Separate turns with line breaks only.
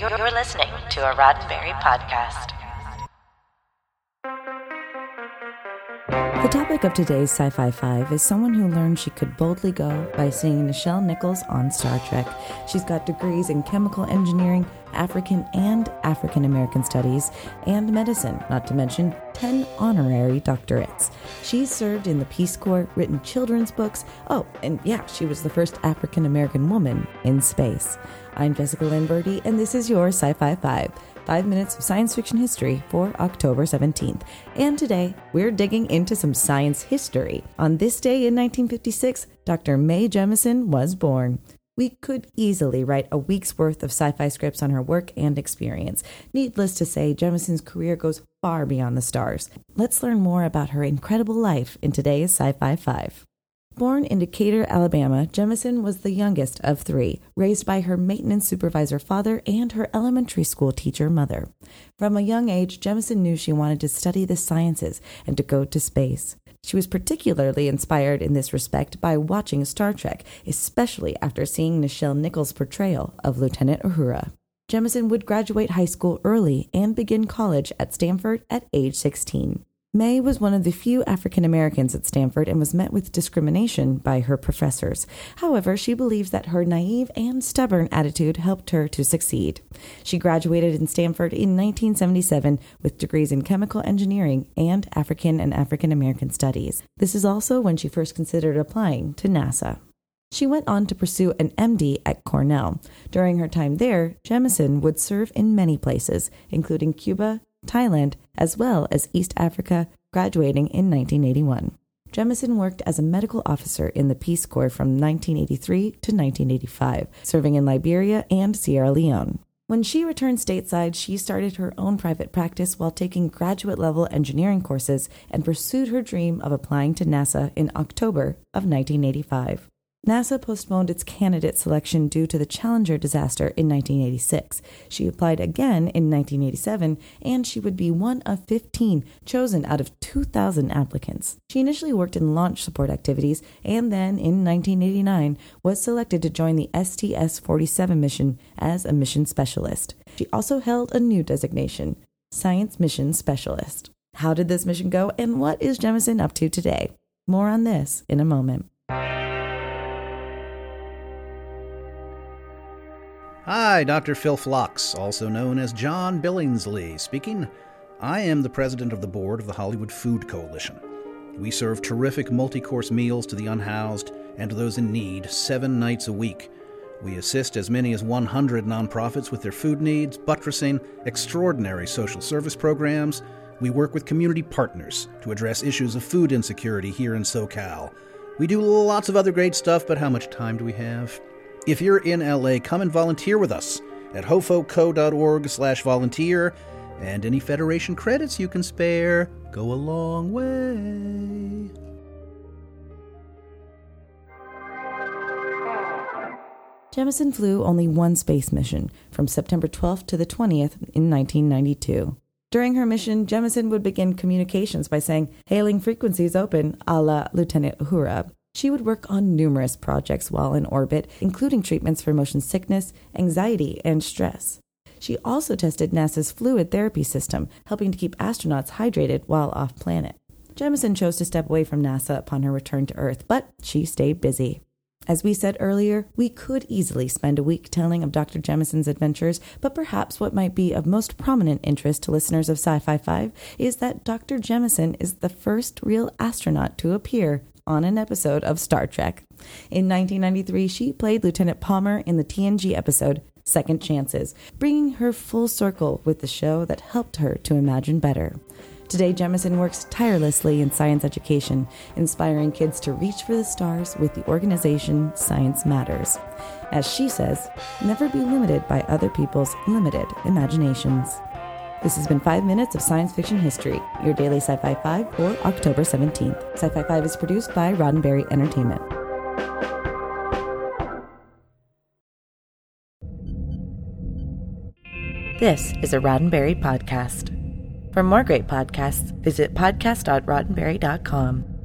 You're, listening to a Roddenberry podcast.
The topic of today's Sci Fi 5 is someone who learned she could boldly go by seeing Nichelle Nichols on Star Trek. She's got degrees in chemical engineering, African and African American studies, and medicine, not to mention 10 honorary doctorates. She's served in the Peace Corps, written children's books. Oh, and yeah, she was the first African American woman in space. I'm Jessica Verdi, and this is your Sci Fi 5 five minutes of science fiction history for October 17th. And today, we're digging into some science history. On this day in 1956, Dr. Mae Jemison was born. We could easily write a week's worth of sci fi scripts on her work and experience. Needless to say, Jemison's career goes far beyond the stars. Let's learn more about her incredible life in today's Sci Fi 5. Born in Decatur, Alabama, Jemison was the youngest of three, raised by her maintenance supervisor father and her elementary school teacher mother. From a young age, Jemison knew she wanted to study the sciences and to go to space. She was particularly inspired in this respect by watching Star Trek, especially after seeing Nichelle Nichols' portrayal of Lieutenant Uhura. Jemison would graduate high school early and begin college at Stanford at age 16. Mae was one of the few African Americans at Stanford and was met with discrimination by her professors. However, she believes that her naive and stubborn attitude helped her to succeed. She graduated in Stanford in 1977 with degrees in chemical engineering and African and African American studies. This is also when she first considered applying to NASA. She went on to pursue an MD at Cornell. During her time there, Jemison would serve in many places, including Cuba, Thailand, as well as East Africa, graduating in 1981. Jemison worked as a medical officer in the Peace Corps from 1983 to 1985, serving in Liberia and Sierra Leone. When she returned stateside, she started her own private practice while taking graduate level engineering courses and pursued her dream of applying to NASA in October of 1985. NASA postponed its candidate selection due to the Challenger disaster in 1986. She applied again in 1987, and she would be one of 15 chosen out of 2,000 applicants. She initially worked in launch support activities and then, in 1989, was selected to join the STS 47 mission as a mission specialist. She also held a new designation, Science Mission Specialist. How did this mission go, and what is Jemison up to today? More on this in a moment.
Hi, Dr. Phil Phlox, also known as John Billingsley, speaking. I am the president of the board of the Hollywood Food Coalition. We serve terrific multi course meals to the unhoused and to those in need seven nights a week. We assist as many as 100 nonprofits with their food needs, buttressing extraordinary social service programs. We work with community partners to address issues of food insecurity here in SoCal. We do lots of other great stuff, but how much time do we have? If you're in LA, come and volunteer with us at hofoco.org slash volunteer, and any Federation credits you can spare go a long way.
Jemison flew only one space mission, from September 12th to the 20th in 1992. During her mission, Jemison would begin communications by saying, Hailing frequencies open, a la Lieutenant Uhura. She would work on numerous projects while in orbit, including treatments for motion sickness, anxiety, and stress. She also tested NASA's fluid therapy system, helping to keep astronauts hydrated while off planet. Jemison chose to step away from NASA upon her return to Earth, but she stayed busy. As we said earlier, we could easily spend a week telling of Dr. Jemison's adventures, but perhaps what might be of most prominent interest to listeners of Sci Fi 5 is that Dr. Jemison is the first real astronaut to appear on an episode of Star Trek. In 1993, she played Lieutenant Palmer in the TNG episode Second Chances, bringing her full circle with the show that helped her to imagine better. Today, Jemison works tirelessly in science education, inspiring kids to reach for the stars with the organization Science Matters. As she says, never be limited by other people's limited imaginations. This has been 5 Minutes of Science Fiction History, your daily Sci Fi 5 for October 17th. Sci Fi 5 is produced by Roddenberry Entertainment. This is a Roddenberry podcast. For more great podcasts, visit podcast.roddenberry.com.